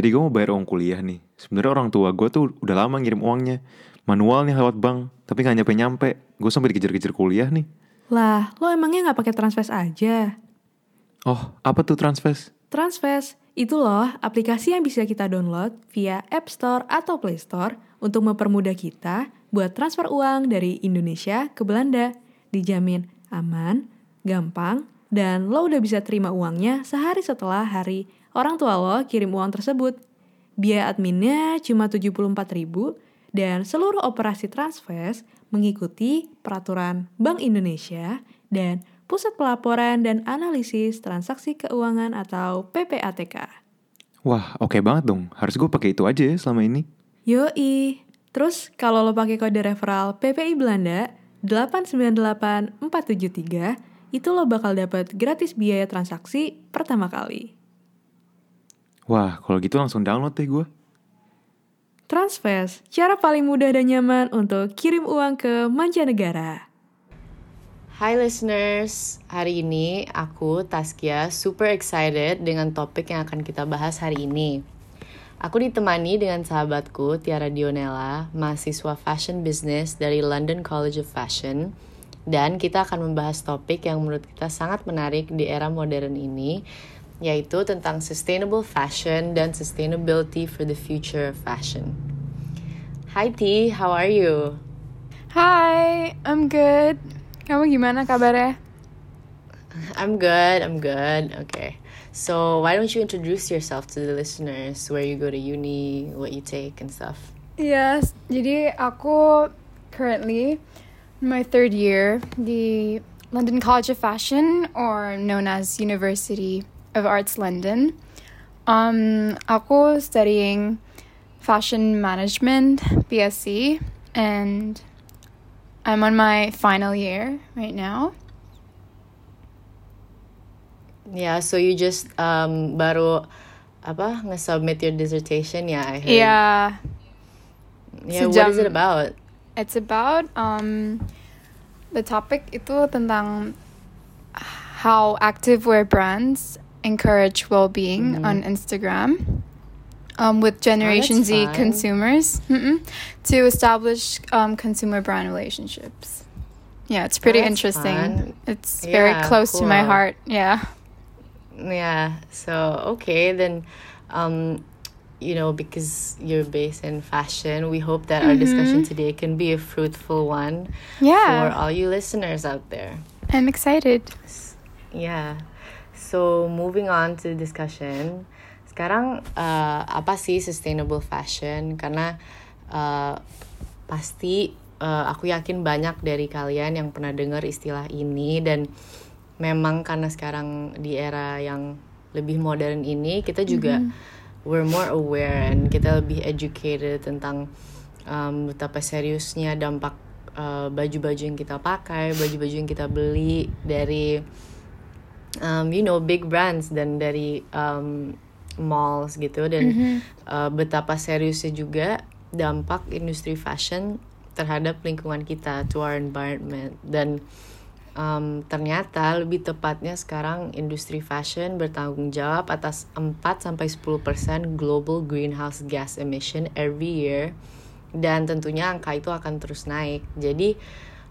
Jadi gue mau bayar uang kuliah nih. Sebenarnya orang tua gue tuh udah lama ngirim uangnya. Manual nih lewat bank, tapi nggak nyampe-nyampe. Gue sampai dikejar-kejar kuliah nih. Lah, lo emangnya nggak pakai Transfest aja? Oh, apa tuh Transfest? Transfest itu loh aplikasi yang bisa kita download via App Store atau Play Store untuk mempermudah kita buat transfer uang dari Indonesia ke Belanda. Dijamin aman, gampang, dan lo udah bisa terima uangnya sehari setelah hari orang tua lo kirim uang tersebut. Biaya adminnya cuma 74 ribu dan seluruh operasi Transfest mengikuti peraturan Bank Indonesia dan Pusat Pelaporan dan Analisis Transaksi Keuangan atau PPATK. Wah, oke banget dong. Harus gue pakai itu aja ya selama ini. Yoi. Terus kalau lo pakai kode referral PPI Belanda 898473, itu lo bakal dapat gratis biaya transaksi pertama kali. Wah, kalau gitu langsung download deh gue. Transfest, cara paling mudah dan nyaman untuk kirim uang ke mancanegara. Hai listeners, hari ini aku Taskia super excited dengan topik yang akan kita bahas hari ini. Aku ditemani dengan sahabatku Tiara Dionella, mahasiswa fashion business dari London College of Fashion, dan kita akan membahas topik yang menurut kita sangat menarik di era modern ini, yaitu tentang sustainable fashion dan sustainability for the future of fashion. Hi T, how are you? Hi, I'm good. Kamu gimana kabarnya? I'm good, I'm good. Okay. So, why don't you introduce yourself to the listeners, where you go to uni, what you take and stuff? Yes, jadi aku currently my third year di London College of Fashion or known as University of Arts London. Um, aku studying fashion management, BSc, and I'm on my final year right now. Yeah, so you just um, baru apa nge-submit your dissertation ya? I heard. Yeah, Yeah, what is it about? it's about um, the topic itu tentang how activewear brands encourage well-being on Instagram. Um, with Generation Z fun. consumers mm-mm, to establish um, consumer brand relationships. Yeah, it's pretty that's interesting. fun. It's very Yeah, close to my heart. Yeah. Yeah. So okay, then, um, you know, because you're based in fashion, we hope that our discussion today can be a fruitful one yeah. for all you listeners out there. I'm excited. Yeah. So moving on to discussion. Sekarang uh, apa sih sustainable fashion? Karena uh, pasti uh, aku yakin banyak dari kalian yang pernah dengar istilah ini dan memang karena sekarang di era yang lebih modern ini kita juga we're more aware and kita lebih educated tentang um, betapa seriusnya dampak uh, baju-baju yang kita pakai, baju-baju yang kita beli dari um, you know big brands dan dari um, malls gitu dan uh, betapa seriusnya juga dampak industri fashion terhadap lingkungan kita to our environment. Dan um, ternyata lebih tepatnya sekarang industri fashion bertanggung jawab atas 4 sampai 10% global greenhouse gas emission every year. Dan tentunya angka itu akan terus naik. Jadi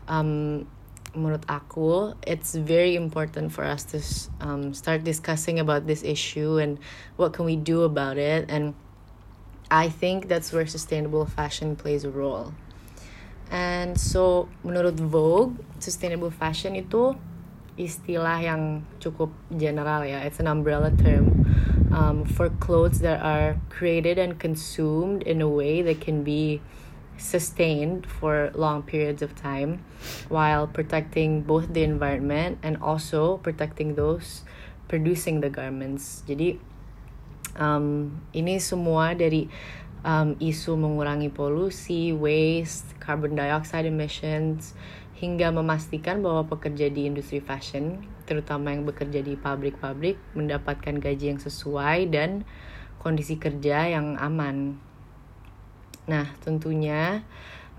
um, menurut aku it's very important for us to um, start discussing about this issue and what can we do about it and I think that's where sustainable fashion plays a role. And so menurut Vogue, sustainable fashion itu istilah yang cukup general ya. It's an umbrella term um, for clothes that are created and consumed in a way that can be sustained for long periods of time while protecting both the environment and also protecting those producing the garments. Jadi um, ini semua dari um, isu mengurangi polusi, waste, carbon dioxide emissions, hingga memastikan bahwa pekerja di industri fashion, terutama yang bekerja di pabrik-pabrik, mendapatkan gaji yang sesuai dan kondisi kerja yang aman. Nah, tentunya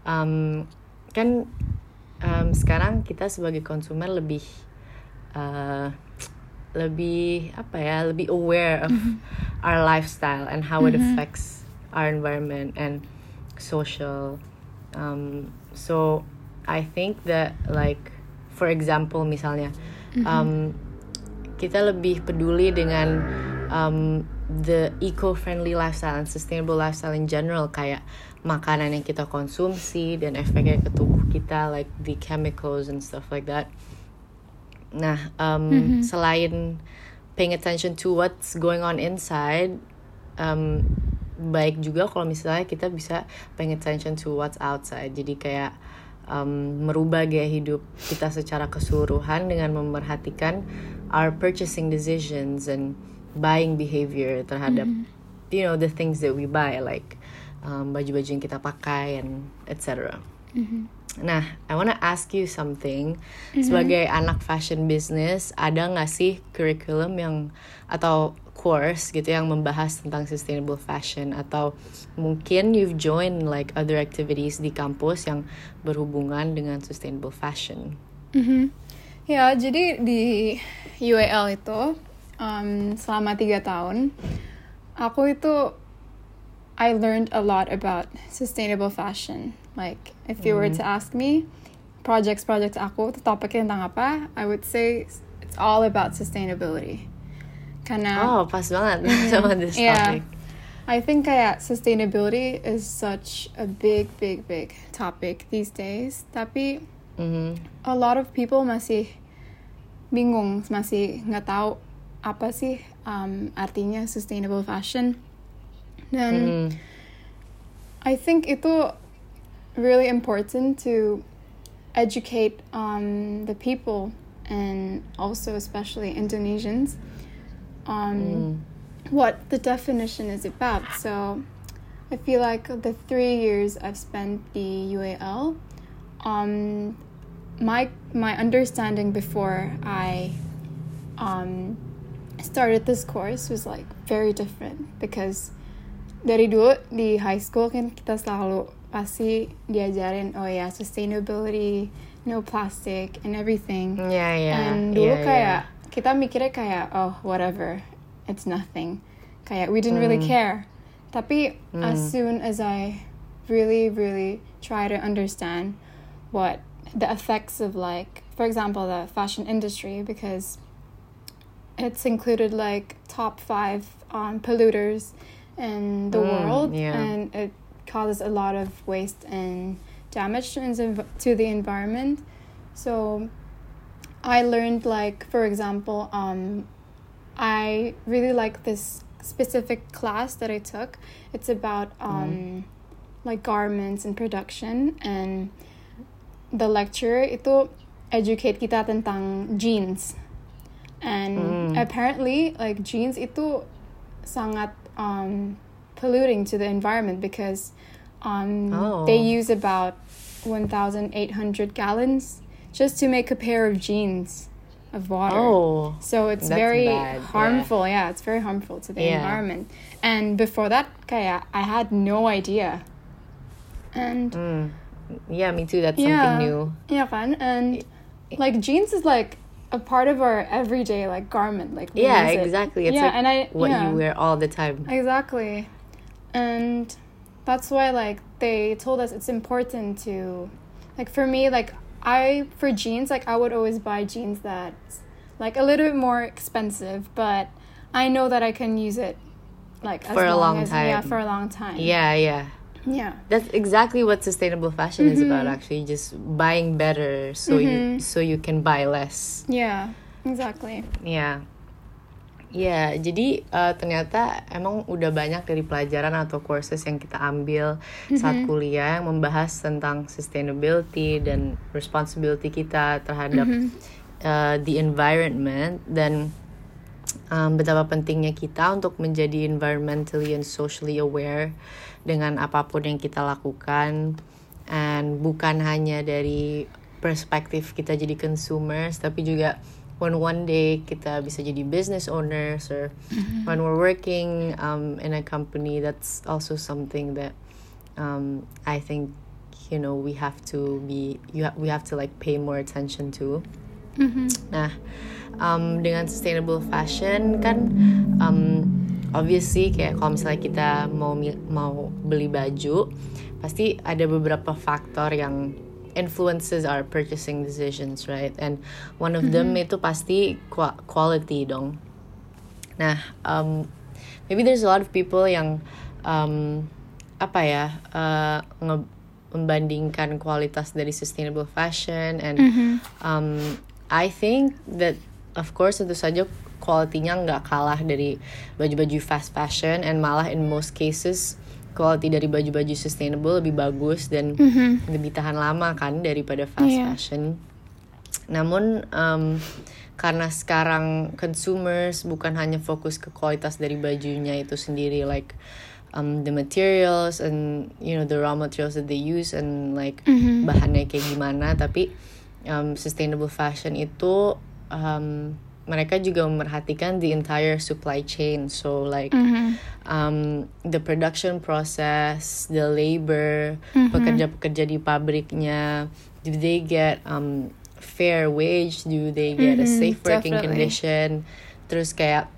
um, kan um, sekarang kita sebagai konsumen lebih uh, lebih apa ya lebih aware of our lifestyle and how it affects our environment and social. Um, so I think that like for example misalnya um, kita lebih peduli dengan um, the eco-friendly lifestyle and sustainable lifestyle in general kayak makanan yang kita konsumsi dan efeknya ke tubuh kita like the chemicals and stuff like that. Nah, um, selain paying attention to what's going on inside, um, baik juga kalau misalnya kita bisa paying attention to what's outside. Jadi kayak um, merubah gaya hidup kita secara keseluruhan dengan memerhatikan our purchasing decisions and buying behavior terhadap you know the things that we buy like um, baju-baju yang kita pakai and etc. Nah, I wanna ask you something. Sebagai anak fashion business, ada nggak sih curriculum yang atau course gitu yang membahas tentang sustainable fashion atau mungkin you've joined like other activities di kampus yang berhubungan dengan sustainable fashion. Ya, jadi di UAL itu um, selama tiga tahun, aku itu I learned a lot about sustainable fashion. Like, if you were to ask me, projects projects aku itu topiknya tentang apa, I would say it's all about sustainability. Karena Oh, pas banget sama this Yeah. topic. I think kayak sustainability is such a big, big, big topic these days. Tapi Mhm. a lot of people masih bingung, masih nggak tahu apa sih um, artinya sustainable fashion. Dan Mhm. I think itu really important to educate um, the people and also especially Indonesians on what the definition is about. So I feel like the three years I've spent the UAL, um, my my understanding before I um, started this course was like very different because dari dulu di high school kan kita selalu pasti diajarin oh ya sustainability, no plastic and everything. Yeah, yeah. And dulu yeah, kayak kita mikirnya kayak oh whatever, it's nothing. Kayak we didn't really care. Tapi as soon as I really really try to understand what the effects of like for example the fashion industry because it's included like top five um, polluters in the Mm, world yeah. and it causes a lot of waste and damage to, env- to the environment. So i learned like for example um, i really like this specific class that i took. It's about um, like garments and production and the lecturer itu educate kita tentang jeans and apparently like jeans itu sangat um, polluting to the environment because um, Oh. they use about 1,800 gallons just to make a pair of jeans of water. Oh. So it's very bad, harmful. Yeah. it's very harmful to the Yeah. environment. And before that, kaya I had no idea. And Mm. Yeah, me too. That's yeah, something new. yeah, kan? And like jeans is like a part of our everyday like garment. Like Yeah, exactly. It's yeah, like and I what yeah. you wear all the time. Exactly. And that's why like they told us it's important to like for me like I for jeans like I would always buy jeans that like a little bit more expensive but I know that I can use it like For a long as, yeah for a long time. Yeah, yeah. Yeah. That's exactly what sustainable fashion is about Mm-hmm. actually. Just buying better so you so you can buy less. Yeah. Exactly. Ya, ya. Jadi eh, ternyata emang udah banyak dari pelajaran atau courses yang kita ambil saat kuliah yang membahas tentang sustainability dan responsibility kita terhadap eh, the environment dan um, betapa pentingnya kita untuk menjadi environmentally and socially aware dengan apa pun yang kita lakukan. And bukan hanya dari perspektif kita jadi consumers tapi juga when one day kita bisa jadi business owners or when we're working um, in a company that's also something that um, I think you know we have to be you ha- we have to like pay more attention to. Nah, um, dengan sustainable fashion kan um, obviously kayak kalau misalnya kita mau mau beli baju pasti ada beberapa faktor yang influences our purchasing decisions right? And one of them itu pasti qua- quality dong. Nah, um, maybe there's a lot of people yang um, apa ya uh, nge- membandingkan kualitas dari sustainable fashion and um, I think that of course tentu saja kualitinya nggak kalah dari baju-baju fast fashion and malah in most cases quality dari baju-baju sustainable lebih bagus dan lebih tahan lama kan daripada fast Iya. fashion. Namun um, karena sekarang consumers bukan hanya fokus ke kualitas dari bajunya itu sendiri like um, the materials and you know the raw materials that they use and like bahannya kayak gimana tapi um, sustainable fashion itu um, mereka juga memerhatikan the entire supply chain. So like um, the production process the labor pekerja-pekerja di pabriknya do they get um, fair wage? Do they get a Mhm, safe working definitely. condition? Terus kayak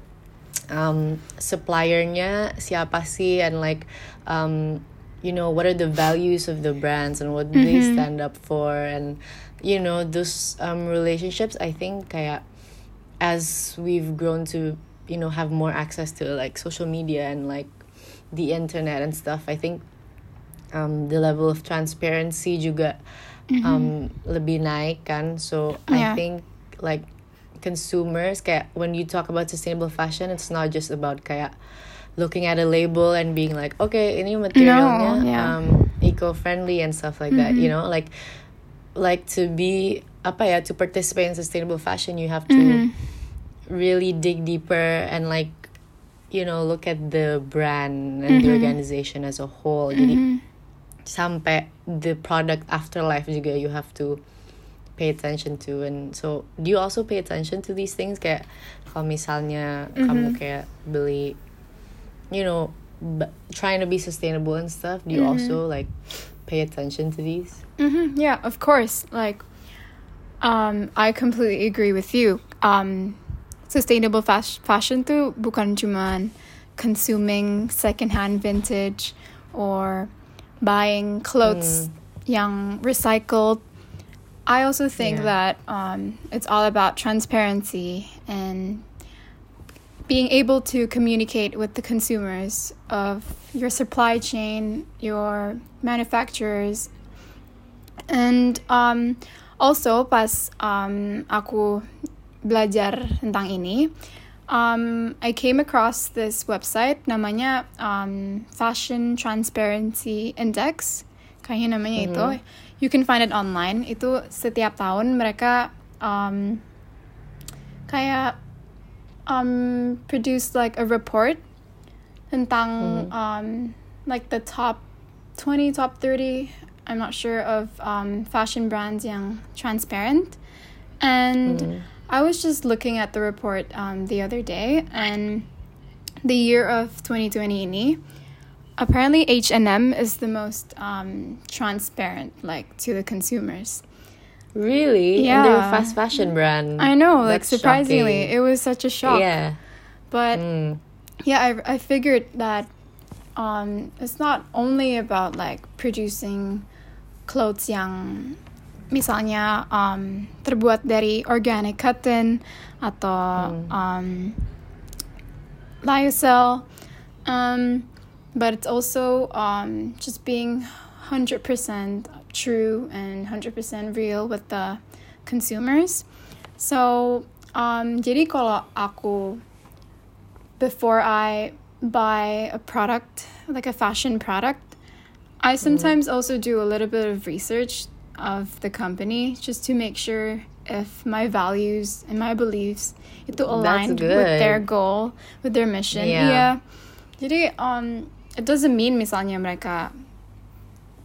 um, suppliernya siapa sih? And like um, you know what are the values of the brands and what do they stand up for? And you know those um, relationships I think kayak as we've grown to you know have more access to like social media and like the internet and stuff I think um, the level of transparency juga um, lebih naik kan. So I think like consumers kayak when you talk about sustainable fashion it's not just about kayak looking at a label and being like okay ini materialnya yeah. um, eco-friendly and stuff like that you know? Like like to be apa ya to participate in sustainable fashion you have to mm-hmm. really dig deeper and like you know look at the brand and the mm-hmm. organization as a whole. Jadi mm-hmm. sampai the product afterlife juga you have to pay attention to. And so do you also pay attention to these things? Kayak kalau misalnya kamu kayak beli you know b- trying to be sustainable and stuff do you also like pay attention to these? Hmm Yeah, of course. Like, um, I completely agree with you. Um, sustainable fas- fashion tuh bukan cuman consuming secondhand vintage or buying clothes yang recycled. I also think Yeah. that um, it's all about transparency and being able to communicate with the consumers of your supply chain, your manufacturers, and um, also pas um, aku belajar tentang ini, um, I came across this website namanya um, Fashion Transparency Index. Kayaknya namanya itu. You can find it online. Itu setiap tahun mereka um, kayak um, produce like a report tentang um, like the top 20, top 30, I'm not sure, of um, fashion brands yang transparent. And I was just looking at the report um, the other day, and the year of 2020 ini, apparently H&M is the most um, transparent, like, to the consumers. really and they're a Yeah. fast fashion brand I know, like, surprisingly, shocking. it was such a shock. yeah But Mm. yeah, I, I figured that um, it's not only about like producing clothes yang misalnya um, terbuat dari organic cotton atau um, lyocell, um, but it's also um, just being 100% true and 100% real with the consumers. So, um, jadi kalau aku before I buy a product, like a fashion product, I sometimes also do a little bit of research of the company just to make sure if my values and my beliefs itu aligned with their goal, with their mission. Yeah. Yeah. Jadi um it doesn't mean misalnya mereka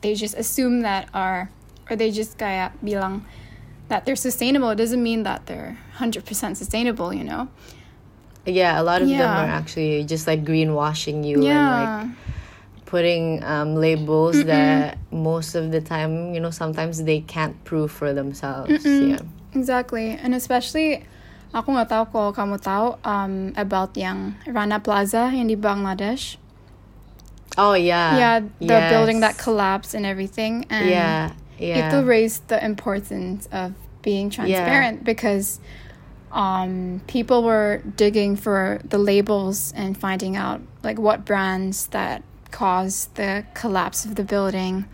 they just assume that are or they just kayak bilang that they're sustainable. It doesn't mean that they're 100% sustainable, you know. yeah a lot of them are actually just like greenwashing you and Yeah. like putting um, labels that most of the time you know sometimes they can't prove for themselves yeah Exactly. And especially aku nggak tahu kalau kamu tahu um, about yang Rana Plaza yang di Bangladesh. Oh yeah. yeah, the Yes. building that collapsed and everything. And Yeah. Yeah. it raised the importance of being transparent because um, people were digging for the labels and finding out like what brands that caused the collapse of the building.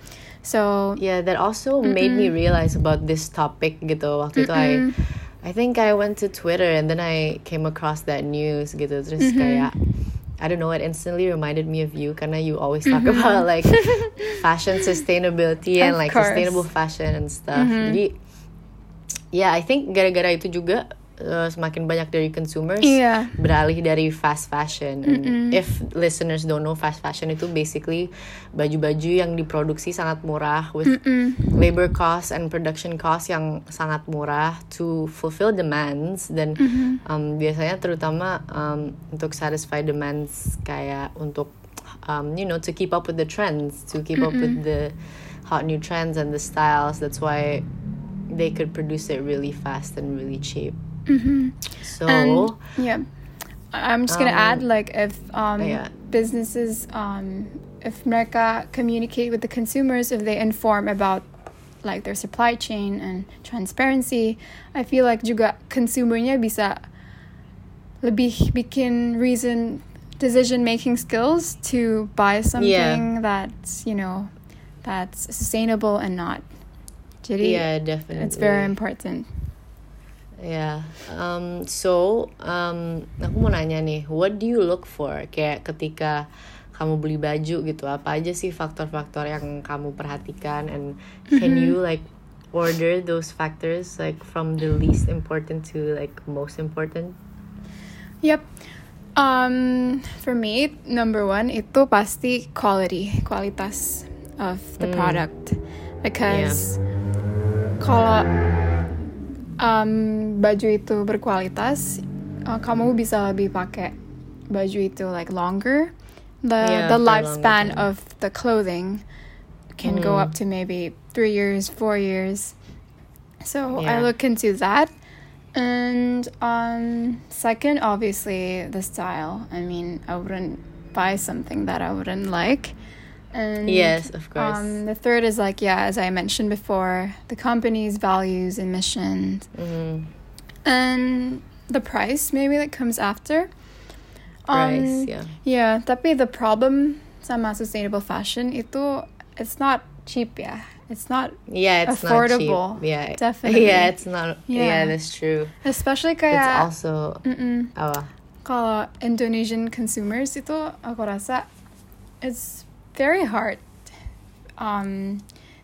So Yeah, that also made me realize about this topic gitu. Waktu itu I I think I went to Twitter and then I came across that news gitu. Terus mm-hmm. kayak I don't know, it instantly reminded me of you karena you always talk mm-hmm. about like fashion sustainability and Of like course. sustainable fashion and stuff. Mm-hmm. Jadi yeah, I think gara-gara itu juga uh, semakin banyak dari consumers Iya. beralih dari fast fashion. And if listeners don't know fast fashion itu basically baju-baju yang diproduksi sangat murah with labor costs and production costs yang sangat murah to fulfill demands dan um, biasanya terutama um, untuk satisfy demands kayak untuk um, you know to keep up with the trends, to keep up with the hot new trends and the styles. That's why they could produce it really fast and really cheap. So and yeah, I'm just gonna add Um, like if um, yeah. businesses um, if mereka communicate with the consumers, if they inform about like their supply chain and transparency, I feel like juga consumernya bisa lebih bikin reason decision making skills to buy something that's you know that's sustainable and not. Jadi yeah, definitely. it's very important. Yeah. Um, so, um, aku mau nanya nih, what do you look for? Kayak ketika kamu beli baju gitu, apa aja sih faktor-faktor yang kamu perhatikan? And can you like order those factors like from the least important to like most important? Yep. Um, for me, number one itu pasti quality, kualitas of the product, because kalau um, baju itu berkualitas, uh, kamu bisa lebih pakai baju itu like longer. The Yeah, the lifespan of the clothing can go up to maybe three years, four years. So I look into that. And um, second, obviously, the style. I mean, I wouldn't buy something that I wouldn't like. And Yes, of course. Um, the third is like, yeah, as I mentioned before, the company's values and missions. Mhm. And the price maybe that comes after. Price, Um, yeah. Yeah, tapi the problem sama sustainable fashion itu it's not cheap yeah. It's not Yeah, it's affordable. not cheap. Yeah, Definitely. Yeah, it's not. Yeah, Yeah. that's true. especially It's also Mm-mm. kalau Indonesian consumers itu aku rasa it's very hard um,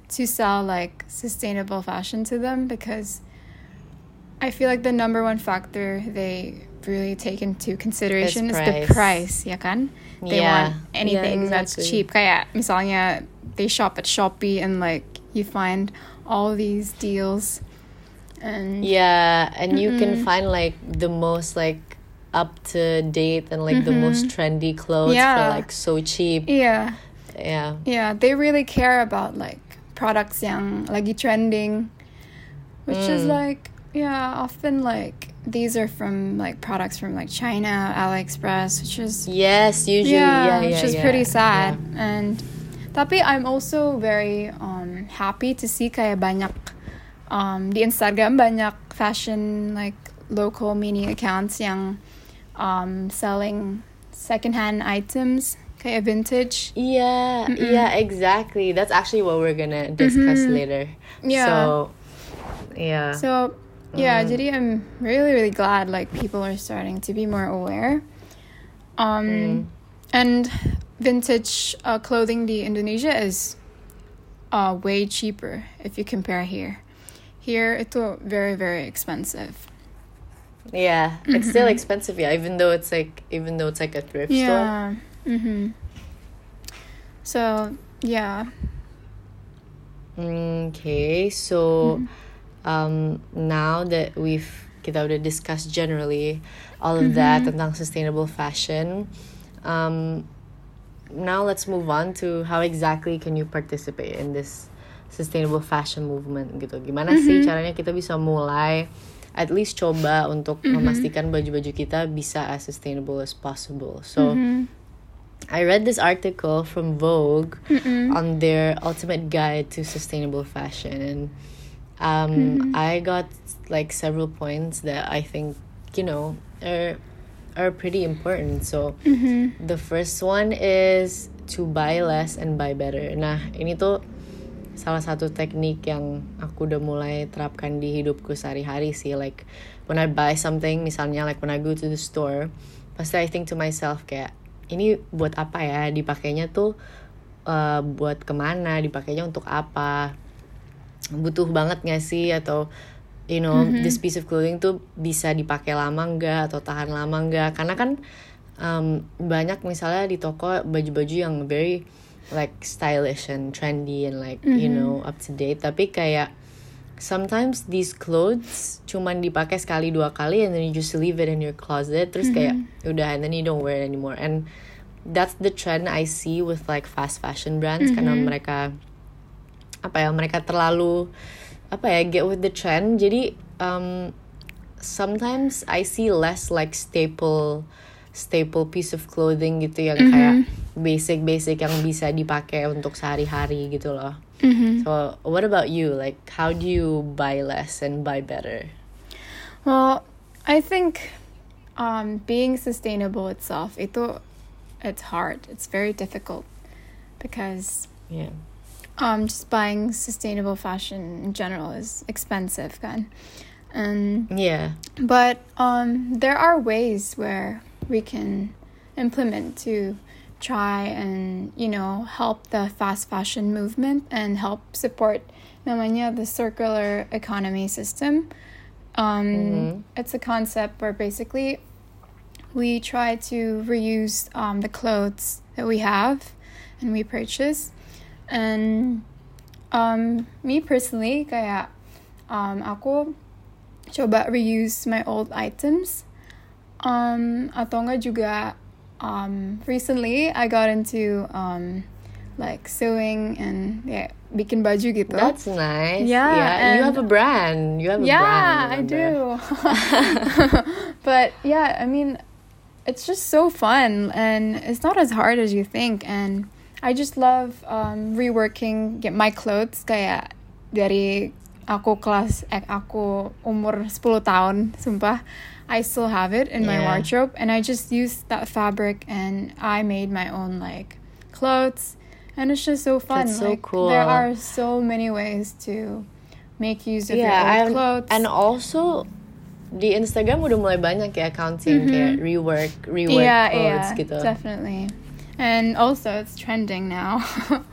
to sell like sustainable fashion to them because I feel like the number one factor they really take into consideration is, the price. ya kan? They Yeah. want anything Yeah, that's cheap. Kayak misalnya they shop at Shopee and like you find all these deals and Yeah, and you can find like the most like up to date and like the most trendy clothes for Mm-hmm. Like so cheap. yeah. Yeah. Yeah, they really care about like products yang lagi trending, which is Mm. like yeah, often like these are from like products from like China, AliExpress, which is Yes, usually yeah, yeah, yeah, which is yeah, pretty sad. And tapi I'm also very um happy to see kayak banyak um di Instagram banyak fashion like local mini accounts yang um selling secondhand items kayak vintage. Yeah, yeah, exactly. That's actually what we're gonna discuss later. Mm-hmm. Yeah. So, yeah. So yeah, jadi I'm really really glad like people are starting to be more aware. Um, and vintage uh, clothing the Indonesia is uh, way cheaper if you compare here. Here itu very very expensive. yeah, it's still expensive. Yeah, even though it's like even though it's like a thrift store. Mm-hmm. So yeah. Okay, so um, now that we've kita udah discuss generally all of that tentang sustainable fashion, um, now let's move on to how exactly can you participate in this sustainable fashion movement gitu. Gimana sih caranya kita bisa mulai at least coba untuk memastikan baju-baju kita bisa as sustainable as possible. So I read this article from Vogue on their ultimate guide to sustainable fashion, and um, I got like several points that I think you know are are pretty important. So the first one is to buy less and buy better. Nah ini tuh salah satu teknik yang aku udah mulai terapkan di hidupku sehari-hari sih. Like when I buy something, misalnya like when I go to the store, pasti I think to myself kayak ini buat apa ya? Dipakainya tuh uh, buat ke mana? Dipakainya untuk apa? Butuh banget gak sih? Atau you know this piece of clothing tuh bisa dipakai lama nggak atau tahan lama nggak? Karena kan um, banyak misalnya di toko baju-baju yang very like stylish and trendy and like you know up to date tapi kayak sometimes these clothes cuman dipakai sekali dua kali and then you just leave it in your closet. Terus kayak udah and then you don't wear it anymore. And that's the trend I see with like fast fashion brands karena mereka apa ya mereka terlalu apa ya get with the trend. Jadi um, sometimes I see less like staple staple piece of clothing gitu yang kayak basic basic yang bisa dipakai untuk sehari-hari gitu loh. So what about you? Like how do you buy less and buy better? Well, I think um, being sustainable itself, itu it's hard. It's very difficult because Yeah. um, just buying sustainable fashion in general is expensive, kan? And Yeah. but um, there are ways where we can implement to try and you know help the fast fashion movement and help support namanya the circular economy system. Um, It's a concept where basically we try to reuse um, the clothes that we have and we purchase. And um, me personally, kayak um, aku coba reuse my old items. Um, atau enggak juga um, recently I got into um, like sewing and yeah, bikin baju gitu. That's nice. Yeah, you have a and- brand. You have a yeah, brand. I remember? do. but yeah, I mean, it's just so fun and it's not as hard as you think. And I just love um, reworking get my clothes kayak dari aku kelas eh, aku umur 10 tahun, sumpah. I still have it in my wardrobe and I just used that fabric and I made my own like clothes and it's just so fun. That's so like cool. there are so many ways to make use of Yeah, your old and, clothes. and also di Instagram udah mulai banyak ya accounts yang kayak rework, rework Mm-hmm. yeah, clothes yeah, gitu. definitely. And also, it's trending now.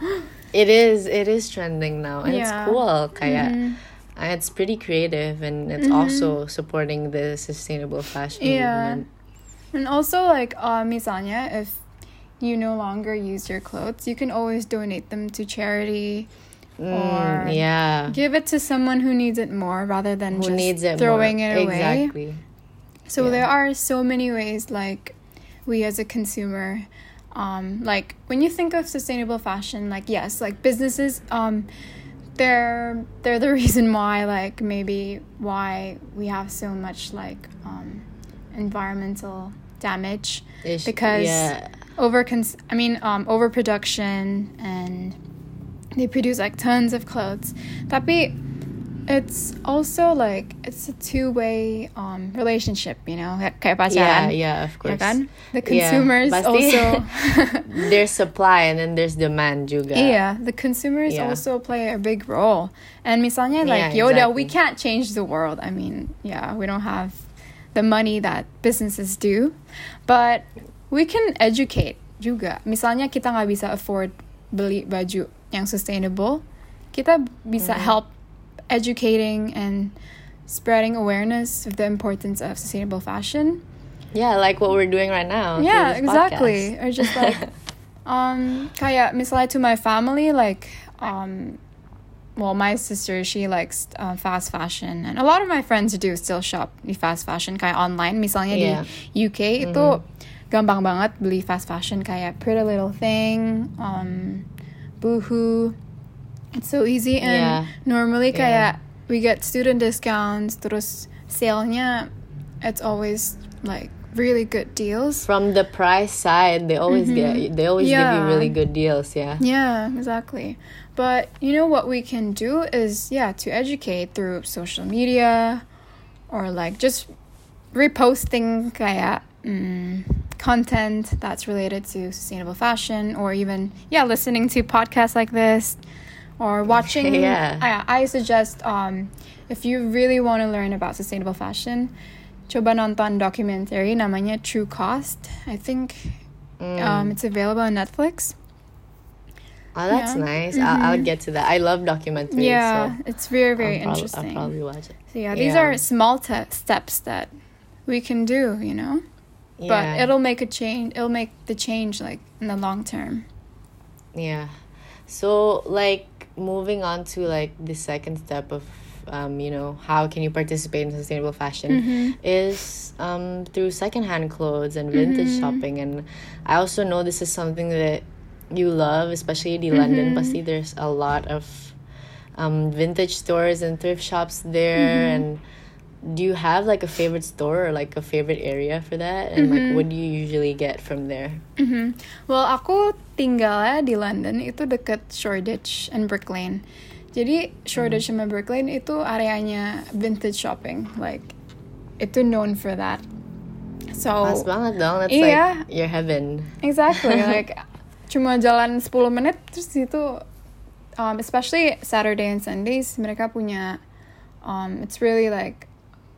It is, it is trending now, and it's Yeah. Mm-hmm. cool. Kayak, and it's pretty creative, and it's also supporting the sustainable fashion Yeah. movement. and also, like, uh, misalnya, if you no longer use your clothes, you can always donate them to charity or Mm, yeah, give it to someone who needs it more rather than who just needs it throwing more. it away. Exactly. So Yeah. there are so many ways, like we as a consumer, um, like when you think of sustainable fashion, like yes, like businesses, um, they're they're the reason why, like maybe why we have so much like um, environmental damage Ish- because yeah. over I mean um, overproduction and they produce like tons of clothes. Tapi it's also like it's a two-way um, relationship, you know, kayak yeah, pacaran. yeah, of ya course. kan? The consumers pasti. also there's supply and then there's demand juga. Yeah, the consumers Yeah. also play a big role. And misalnya like Yeah, Yoda, we can't change the world. I mean, yeah, we don't have the money that businesses do, but we can educate juga. Misalnya kita nggak bisa afford beli baju yang sustainable, kita bisa Mm-hmm. help educating and spreading awareness of the importance of sustainable fashion. Yeah, like what we're doing right now. Yeah, exactly. podcast. Or just like, um, kayak misalnya to my family, like, um, well, my sister she likes uh, fast fashion, and a lot of my friends do still shop di fast fashion kayak online. Misalnya Yeah. di UK itu gampang banget beli fast fashion kayak Pretty Little Thing, um, Boohoo. It's so easy and Yeah. normally Yeah. we get student discounts terus sale-nya it's always like really good deals. From the price side, they always get they always give you Mm-hmm. Really good deals, yeah. Yeah, exactly. But you know what we can do is yeah, to educate through social media or like just reposting kayak mm, content that's related to sustainable fashion or even yeah, listening to podcasts like this or watching Yeah. I, I suggest um if you really want to learn about sustainable fashion coba nonton documentary namanya True Cost. I think Mm. um, it's available on Netflix. Oh, that's Yeah. nice. I'll, I'll get to that. I love documentaries. yeah, so it's very very I'll prob- interesting. I'll probably watch it. so yeah, these yeah. are small te- steps that we can do, you know. Yeah. But it'll make a change. It'll make the change like in the long term. Yeah. So like moving on to like the second step of um, you know, how can you participate in sustainable fashion Mm-hmm. is um through secondhand clothes and vintage Mm-hmm. shopping and I also know this is something that you love, especially in Mm-hmm. London. Pasti there's a lot of um vintage stores and thrift shops there Mm-hmm. and do you have like a favorite store or like a favorite area for that and like Mm-hmm. what do you usually get from there Mhm. Well, aku tinggalnya di London itu deket Shoreditch and Brick Lane. Jadi Shoreditch sama Brick Lane itu areanya vintage shopping. Like itu known for that. So Pas banget dong that's Iya. like your heaven Exactly. like cuma jalan 10 menit terus itu um, especially Saturday and Sundays mereka punya um, it's really like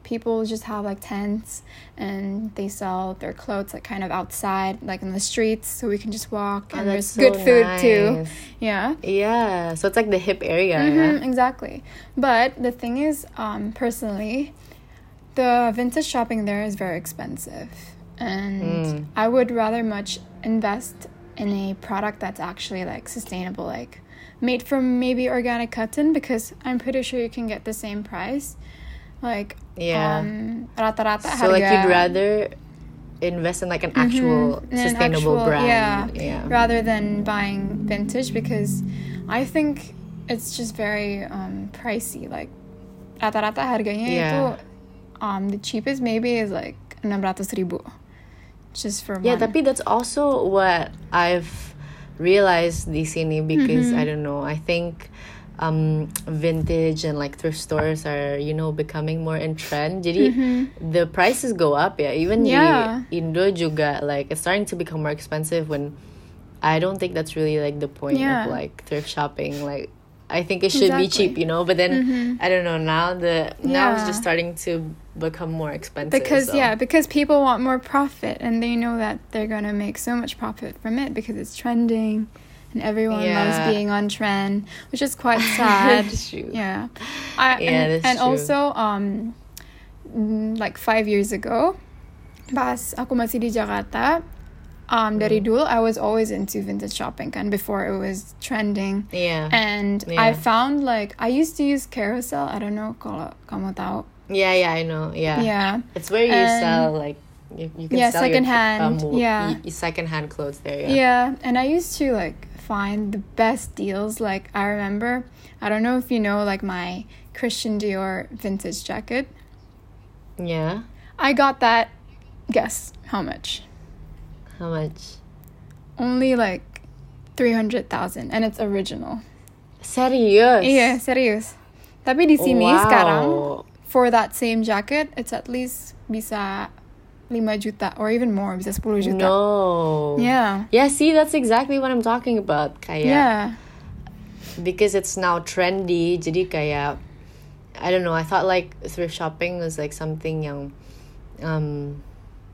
people just have like tents and they sell their clothes like kind of outside like in the streets so we can just walk Oh, and there's good so food too. Yeah. Yeah, so it's like the hip area. Mhm, exactly. But the thing is, um, personally, the vintage shopping there is very expensive. And Mm. I would rather much invest in a product that's actually like sustainable, like made from maybe organic cotton, because I'm pretty sure you can get the same price. Like, Yeah. um, rata-rata So like you'd rather invest in like an actual in an sustainable actual- brand. yeah, Yeah. rather than buying vintage because I think it's just very um, pricey. Like rata-rata harganya Yeah. itu um, the cheapest maybe is like 600 ribu just for Yeah, one. tapi that's also what I've realized di sini because Mm-hmm. I don't know. I think um vintage and like thrift stores are you know becoming more in trend. Jadi the prices go up yeah. Even Mm-hmm. Yeah. di Indo juga like it's starting to become more expensive when I don't think that's really like the point Yeah. of like thrift shopping. Like I think it should be cheap, you know. But then I don't know now the now it's just starting to become more expensive. because so. yeah because people want more profit and they know that they're gonna make so much profit from it because it's trending and everyone loves being on trend which is quite sad yeah I, Yeah, and, and also um mm, like five years ago pas aku masih di Jakarta um dari Hmm. dulu I was always into vintage shopping kan before it was trending Yeah. and I found like I used to use Carousell I don't know kalau kamu tahu Yeah, yeah, I know. Yeah. yeah It's where you And- sell like you, you can Yeah, sell secondhand, Your, um, yeah. y- secondhand clothes there. Yeah. Yeah, and I used to like find the best deals. Like I remember, I don't know if you know like my Christian Dior vintage jacket. Yeah. I got that. Guess how much? How much? Only like three hundred thousand, and it's original. Serious. Iya, serius. Tapi di sini Wow. sekarang for that same jacket, it's at least bisa 5 juta or even more, bisa 10 juta. No. Yeah. Yeah. See, that's exactly what I'm talking about. Kayak Yeah. because it's now trendy. Jadi kayak I don't know. I thought like thrift shopping was like something yang um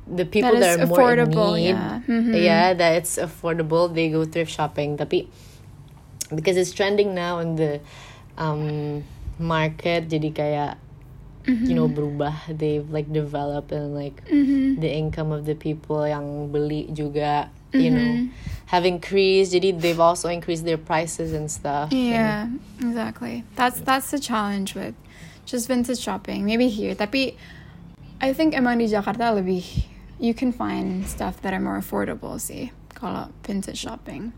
the people That that, are more in affordable, need. yeah. Mhm. Yeah, that it's affordable. They go thrift shopping. Tapi because it's trending now in the um market, jadi kayak you know mm-hmm. berubah. They've like developed and like mm-hmm. the income of the people yang beli juga. You know, mm-hmm. have increased. Jadi they've also increased their prices and stuff. and- Yeah, exactly. That's that's the challenge with just vintage shopping. Maybe here, tapi I think emang di Jakarta lebih you can find stuff that are more affordable sih kalau vintage shopping.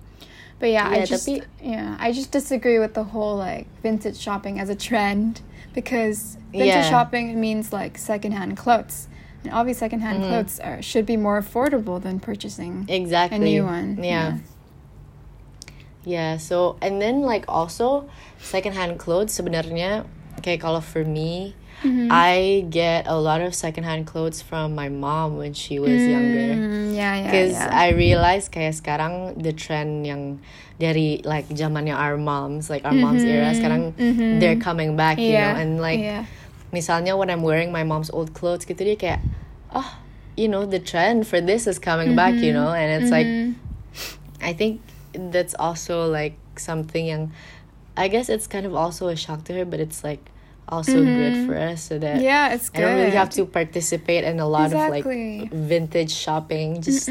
But yeah, I just yeah, I just disagree with the whole like vintage shopping as a trend because vintage Yeah. shopping means like secondhand clothes. And obviously secondhand Mm-hmm. clothes are should be more affordable than purchasing Exactly. a new one. Yeah. Yeah, so and then like also secondhand clothes sebenarnya kayak kalau for me Mm-hmm. I get a lot of secondhand clothes from my mom when she was younger. Mm, yeah, yeah, Because yeah. I realized kayak sekarang the trend yang dari like zamannya our moms, like our moms era, sekarang they're coming back, you Mm-hmm. know, and like yeah. misalnya when I'm wearing my mom's old clothes gitu dia kayak, oh, you know, the trend for this is coming back, you know, and it's like, I think that's also like something yang, I guess it's kind of also a shock to her, but it's like also good for us so that Yeah, it's good. I don't really have to participate in a lot Exactly. of like vintage shopping. Just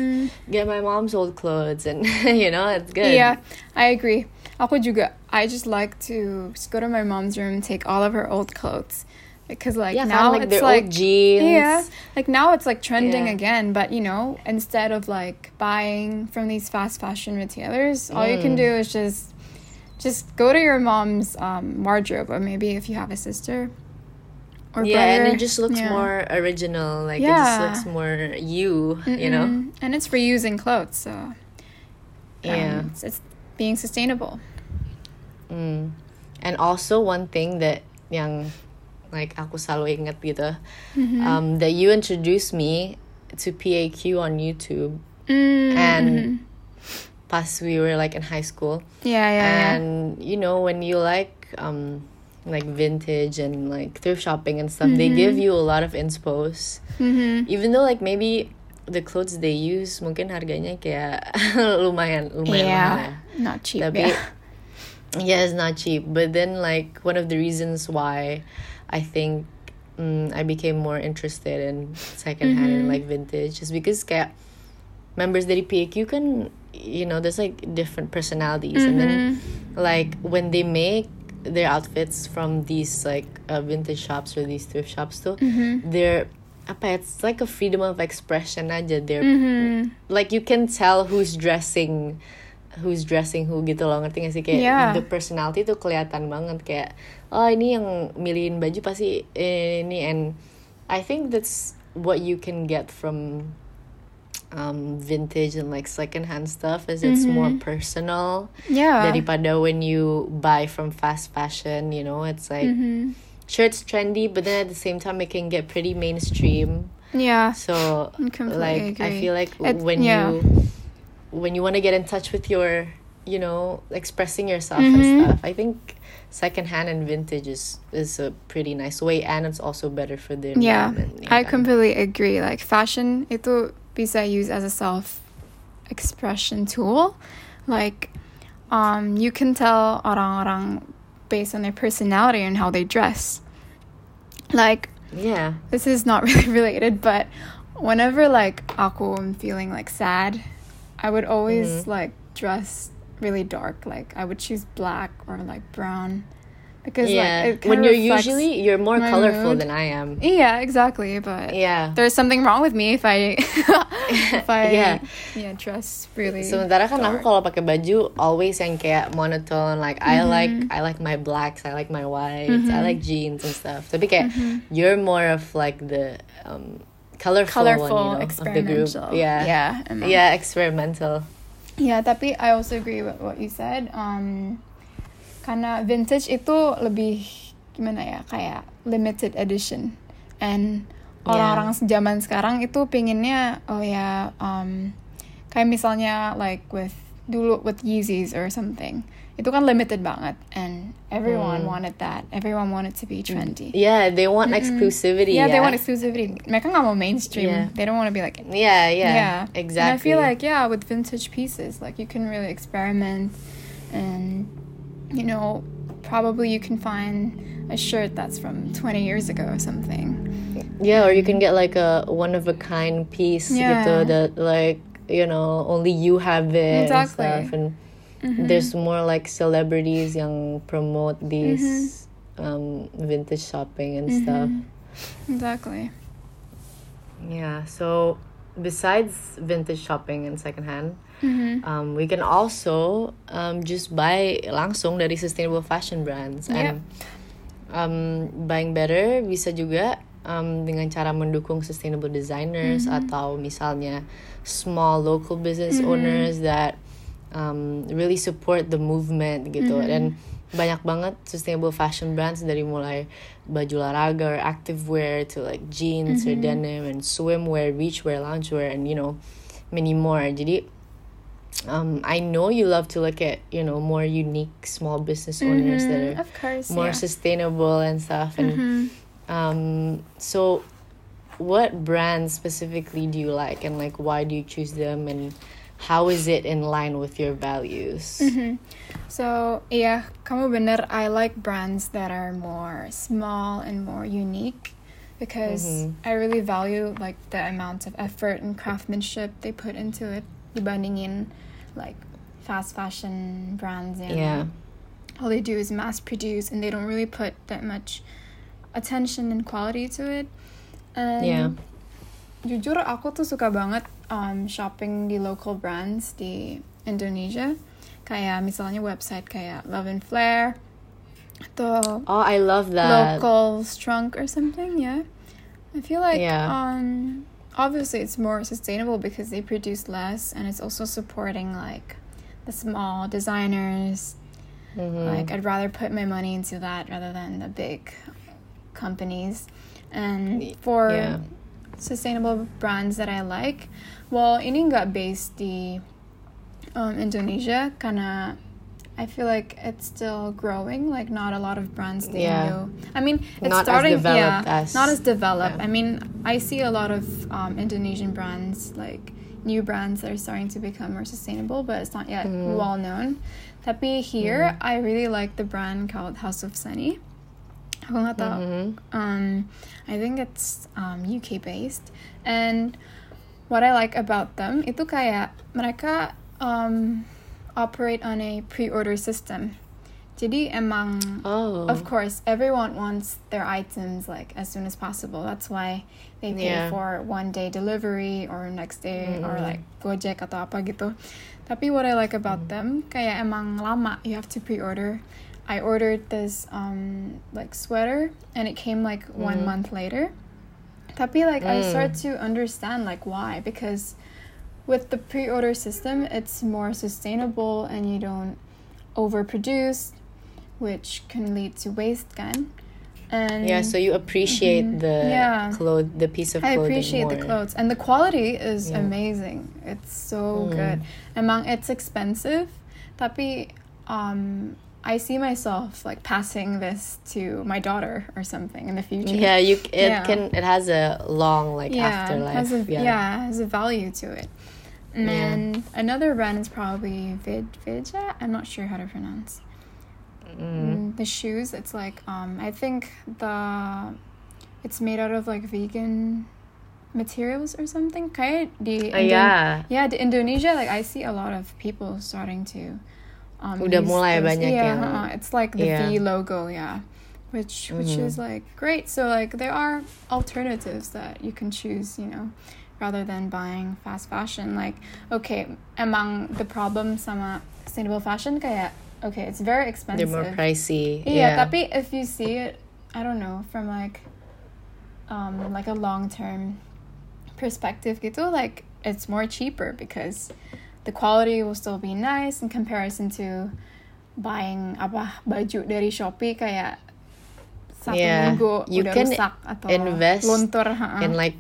get my mom's old clothes and you know it's good. Yeah, I agree. Aku juga. I just like to just go to my mom's room, take all of her old clothes, because like Yeah, now like it's like jeans. Yeah, like now it's like trending Yeah. again. But you know, instead of like buying from these fast fashion retailers, all you can Mm. do is just just go to your mom's um, wardrobe, or maybe if you have a sister or yeah, and it just looks yeah. more original. Like it just looks more you, you know. And it's reusing clothes, so um, Yeah. it's, it's being sustainable. Mm. And also one thing that yang like aku selalu ingat gitu, Mm-hmm. um, that you introduced me to PAQ on YouTube, Mm, and mhm. Pas we were like in high school. yeah, yeah, yeah. and you know when you like um like vintage and like thrift shopping and stuff they Mm-hmm. give you a lot of inspos Mhm. even though like maybe the clothes they use mungkin harganya kayak lumayan lumayan mahal. Yeah, not cheap. tapi yeah. yeah it's not cheap but then like one of the reasons why i think mm, i became more interested in secondhand and like vintage is because kayak members dari PAQ kan you know there's like different personalities. And then like when they make their outfits from these like uh, vintage shops or these thrift shops too they're apa it's like a freedom of expression aja. They're Mm-hmm. like you can tell who's dressing who's dressing who gitu loh. Ngerti gak sih? Kayak Yeah. the personality tuh kelihatan banget. Kayak oh ini yang milihin baju pasti ini. And I think that's what you can get from um vintage and like secondhand stuff is it's more personal yeah. daripada when you buy from fast fashion you know it's like Mm-hmm. sure it's trendy but then at the same time it can get pretty mainstream yeah. so I like I feel like It- when yeah. you when you want to get in touch with your you know expressing yourself Mm-hmm. and stuff I think secondhand and vintage is is a pretty nice way and it's also better for the environment. Yeah, environment, I completely agree. Like fashion itu bisa use as a self expression tool. Like um you can tell orang-orang based on their personality and how they dress. Like yeah this is not really related, but whenever like aku am feeling like sad, I would always Mm-hmm. like dress really dark. Like I would choose black or like brown. Because yeah like when you're usually you're more colorful mood. than I am Yeah, exactly. But yeah there's something wrong with me if I if I Yeah. yeah dress really. Sementara kan aku kalau pakai baju always yang kayak monotone like I Mm-hmm. like I like my blacks, I like my whites, I like jeans and stuff. Tapi kayak Mm-hmm. you're more of like the um colorful, colorful, one, you know, of the group. experimental. Yeah. yeah. Yeah, experimental. Yeah, tapi I also agree with what you said. Um, karena vintage itu lebih gimana ya kayak limited edition, and Yeah. orang-orang zaman sekarang itu pinginnya oh ya um, kayak misalnya like with dulu with Yeezys or something. Itu kan limited banget and everyone wanted that. Everyone wanted to be trendy. Yeah, they want exclusivity. yeah, Yeah, they want exclusivity. Mereka nggak mau mainstream. Yeah. they don't want to be like Yeah, yeah, yeah. Exactly. and i feel like yeah with vintage pieces like you can really experiment and you know probably you can find a shirt that's from 20 years ago or something. Yeah, or you can get like a one of a kind piece Yeah. gitu that like you know only you have it Exactly. and stuff. And mm-hmm. there's more like celebrities yang promote these mm-hmm. um vintage shopping and mm-hmm. stuff. Exactly. Yeah so besides vintage shopping and secondhand, um, we can also um, just buy langsung dari sustainable fashion brands. And um, buying better bisa juga um, dengan cara mendukung sustainable designers atau misalnya small local business owners that um, really support the movement gitu. Dan banyak banget sustainable fashion brands dari mulai baju olahraga or activewear to like jeans or denim and swimwear, beachwear, loungewear and you know many more. Jadi um, I know you love to look at you know more unique small business owners that are course, more yeah. sustainable and stuff and um so what brands specifically do you like and like why do you choose them and how is it in line with your values? So, yeah, kamu bener. I like brands that are more small and more unique because I really value like the amount of effort and craftsmanship they put into it dibandingin like fast fashion brands and yeah all they do is mass produce and they don't really put that much attention and quality to it. And Yeah. jujur aku tuh suka banget um, shopping di local brands di Indonesia. Kayak misalnya website kayak Love and Flare atau oh i love that local Strunk or something, yeah. I feel like Yeah. um obviously it's more sustainable because they produce less and it's also supporting like the small designers. Mhm. Like I'd rather put my money into that rather than the big companies. And for yeah. sustainable brands that I like, well, ini nggak based di um, Indonesia karena I feel like it's still growing. Like not a lot of brands di Yeah. Indo. I mean, it's Not starting. yeah, as- not as developed. yeah. I mean, I see a lot of um, Indonesian brands like new brands that are starting to become more sustainable, but it's not yet Mm-hmm. well known. Tapi here, I really like the brand called House of Sunny. Aku nggak tahu. Mhm. Um, I think it's um, UK based, and what I like about them itu kayak mereka um, operate on a pre-order system. Jadi emang oh of course everyone wants their items like as soon as possible. That's why they pay Yeah. for one day delivery or next day or mm-hmm. like Gojek atau apa gitu. Tapi what I like about mm. them kayak emang lama you have to pre-order. I ordered this um like sweater and it came like one mm-hmm. month later. Tapi like I mm. start to understand like why because with the pre-order system it's more sustainable and you don't overproduce which can lead to waste kan. And yeah so you appreciate the Yeah. clothes the piece of I clothing appreciate the clothes and the quality is Yeah. amazing. It's so Mm. good. Among it's expensive, tapi um I see myself like passing this to my daughter or something in the future. yeah you it Yeah. can it has a long like yeah, afterlife has a, yeah. yeah. has a value to it. And Yeah. then another brand is probably Vid Vidja. I'm not sure how to pronounce. Mm, the shoes, it's like um I think the it's made out of like vegan materials or something. Kayak di Oh, yeah. yeah, the Indonesia like I see a lot of people starting to um Udah mulai those- banyak yeah, yang- uh-uh, it's like the Yeah. V logo, yeah. Which which Mhm. is like great. So like there are alternatives that you can choose, you know, rather than buying fast fashion. Like okay, among the problem sama sustainable fashion kayak okay, it's very they're expensive. more pricey Yeah, yeah tapi if you see it, I don't know, from like um like a long term perspective gitu, like it's more cheaper because the quality will still be nice in comparison to buying apa baju dari Shopee kayak satu Yeah, minggu you udah can rusak atau invest luntur. and like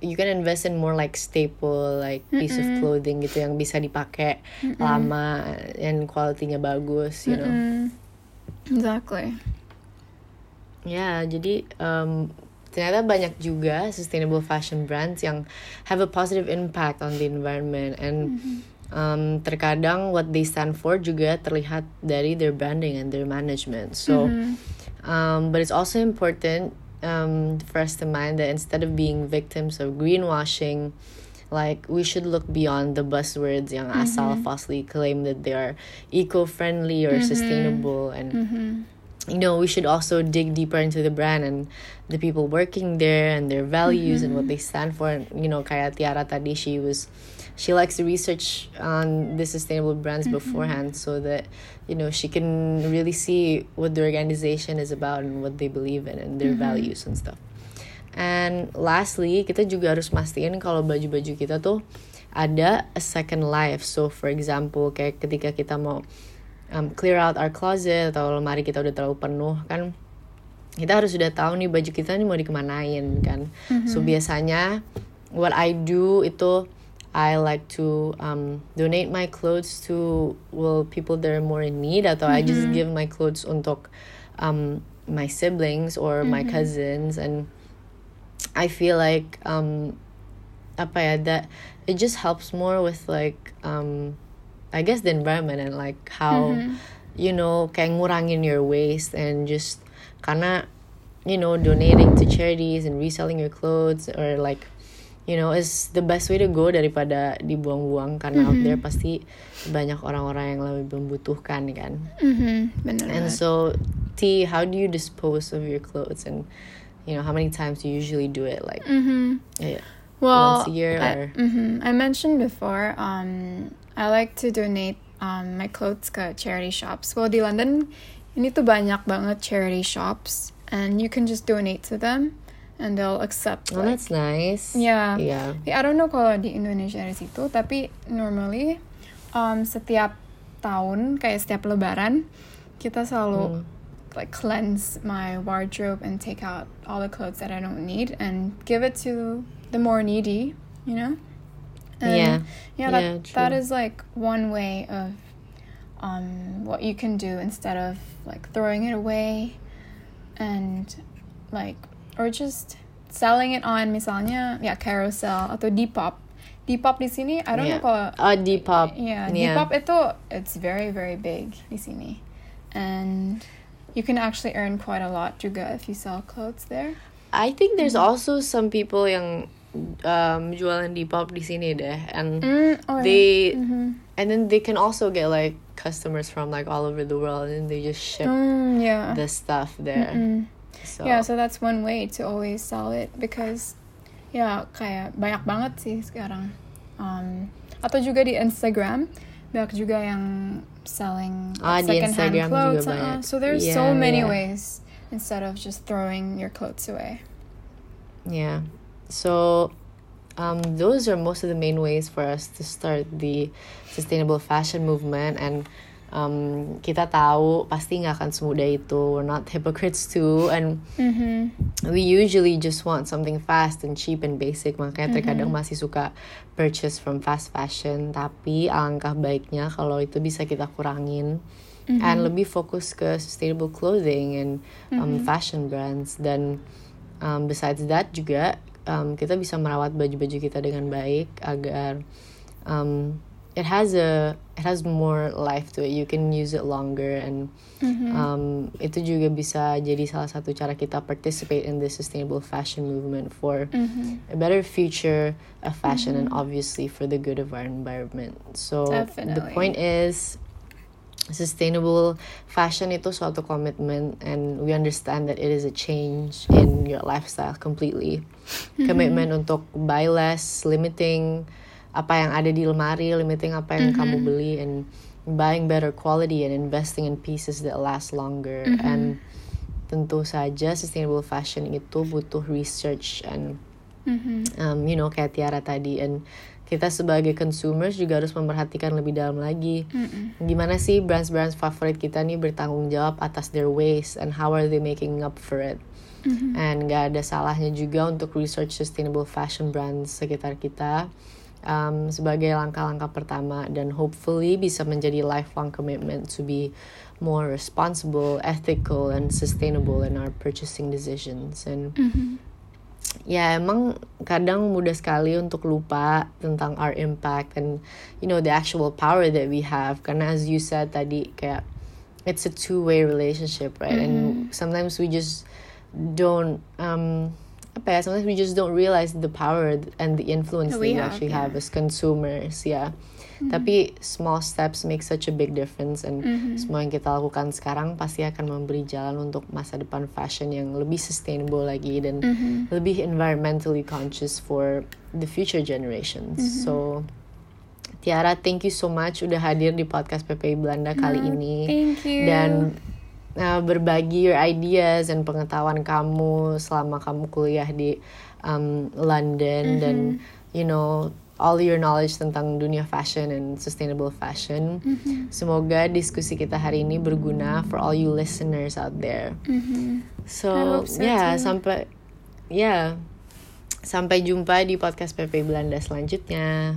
you can invest in more like staple like piece of clothing gitu yang bisa dipakai lama and quality-nya bagus you know. Mm, exactly. ya jadi um, ternyata banyak juga sustainable fashion brands yang have a positive impact on the environment and um, terkadang what they stand for juga terlihat dari their branding and their management. So um, but it's also important um, for us to mind that instead of being victims of greenwashing like we should look beyond the buzzwords yang asal mm-hmm. falsely claim that they are eco-friendly or mm-hmm. sustainable and mm-hmm. you know we should also dig deeper into the brand and the people working there and their values and what they stand for. And you know kayak Tiara tadi she was she likes to research on the sustainable brands beforehand so that you know she can really see what the organization is about and what they believe in and their values and stuff. And lastly kita juga harus mastiin kalau baju-baju kita tuh ada a second life. So for example kayak ketika kita mau um, clear out our closet atau lemari kita udah terlalu penuh kan kita harus sudah tahu nih baju kita nih mau dikemanain kan. So biasanya what I do itu I like to um, donate my clothes to well people that are more in need. Atau I just give my clothes untuk um, my siblings or my cousins. And I feel like um, apa ya that it just helps more with like um, I guess the environment and like how you know kayak ngurangin your waste and just karena you know donating to charities and reselling your clothes or like you know is the best way to go daripada dibuang-buang karena out there pasti banyak orang-orang yang lebih membutuhkan kan Mm-hmm. Bener and so T how do you dispose of your clothes and you know how many times do you usually do it like Mm-hmm. eh, Well, once a year I, or mhm. I mentioned before, um, I like to donate um, my clothes ke charity shops. Well, di London, ini tuh banyak banget charity shops, and you can just donate to them, and they'll accept. oh like- that's nice Yeah. yeah I don't know kalau di Indonesia di situ, tapi normally um, setiap tahun kayak setiap Lebaran kita selalu like cleanse my wardrobe and take out all the clothes that I don't need and give it to the more needy, you know. Yeah. yeah, that Yeah, that is like one way of um what you can do instead of like throwing it away and like or just selling it on misalnya ya Carousell atau Depop. Depop di sini I don't yeah know kalau uh, Depop yeah, yeah Depop itu it's very very big di sini. And you can actually earn quite a lot juga if you sell clothes there. I think there's Mm-hmm. also some people yang um, jualan Depop di sini deh, and Mm, oh, they Mhm. and then they can also get like customers from like all over the world, and they just ship Mm, yeah. the stuff there. Mm. So Yeah, so that's one way to always sell it because ya kayak banyak banget sih sekarang. Um, atau juga di Instagram banyak juga yang selling Ah, second hand clothes. uh-uh. So there's Yeah, so many yeah. ways instead of just throwing your clothes away. Yeah. So um, those are most of the main ways for us to start the sustainable fashion movement and um, kita tahu pasti nggak akan semudah itu. We're not hypocrites too. And Mm-hmm. we usually just want something fast and cheap and basic. Makanya terkadang masih suka purchase from fast fashion. Tapi alangkah baiknya kalau itu bisa kita kurangin. And lebih fokus ke sustainable clothing and um, fashion brands. Dan um, besides that juga um, kita bisa merawat baju-baju kita dengan baik agar um, it has a it has more life to it. You can use it longer and mm-hmm. um, itu juga bisa jadi salah satu cara kita participate in the sustainable fashion movement for mm-hmm. a better future of fashion and mm-hmm. obviously for the good of our environment. So the point is sustainable fashion itu suatu commitment and we understand that it is a change in your lifestyle completely. Commitment untuk buy less limiting apa yang ada di lemari limiting apa yang kamu beli and buying better quality and investing in pieces that last longer. And tentu saja sustainable fashion itu butuh research and um, you know kayak Tiara tadi. And kita sebagai consumers juga harus memperhatikan lebih dalam lagi. Gimana sih brands-brands favorit kita nih bertanggung jawab atas their waste and how are they making up for it? And gak ada salahnya juga untuk research sustainable fashion brands sekitar kita um, sebagai langkah-langkah pertama dan hopefully bisa menjadi lifelong commitment to be more responsible, ethical, and sustainable in our purchasing decisions. And ya emang kadang mudah sekali untuk lupa tentang our impact and you know the actual power that we have. Karena as you said tadi kayak it's a two way relationship right? And sometimes we just don't um apa ya sometimes we just don't realize the power and the influence That that we we have, actually yeah. have as consumers yeah Tapi small steps make such a big difference and semua yang kita lakukan sekarang pasti akan memberi jalan untuk masa depan fashion yang lebih sustainable lagi dan lebih environmentally conscious for the future generations. So Tiara, thank you so much udah hadir di podcast PPI Belanda kali ini. Thank you. Dan uh, berbagi your ideas dan pengetahuan kamu selama kamu kuliah di um, London dan you know all your knowledge tentang dunia fashion and sustainable fashion. Semoga diskusi kita hari ini berguna for all you listeners out there. So, hope so ya too. sampai ya sampai jumpa di podcast PP Belanda selanjutnya.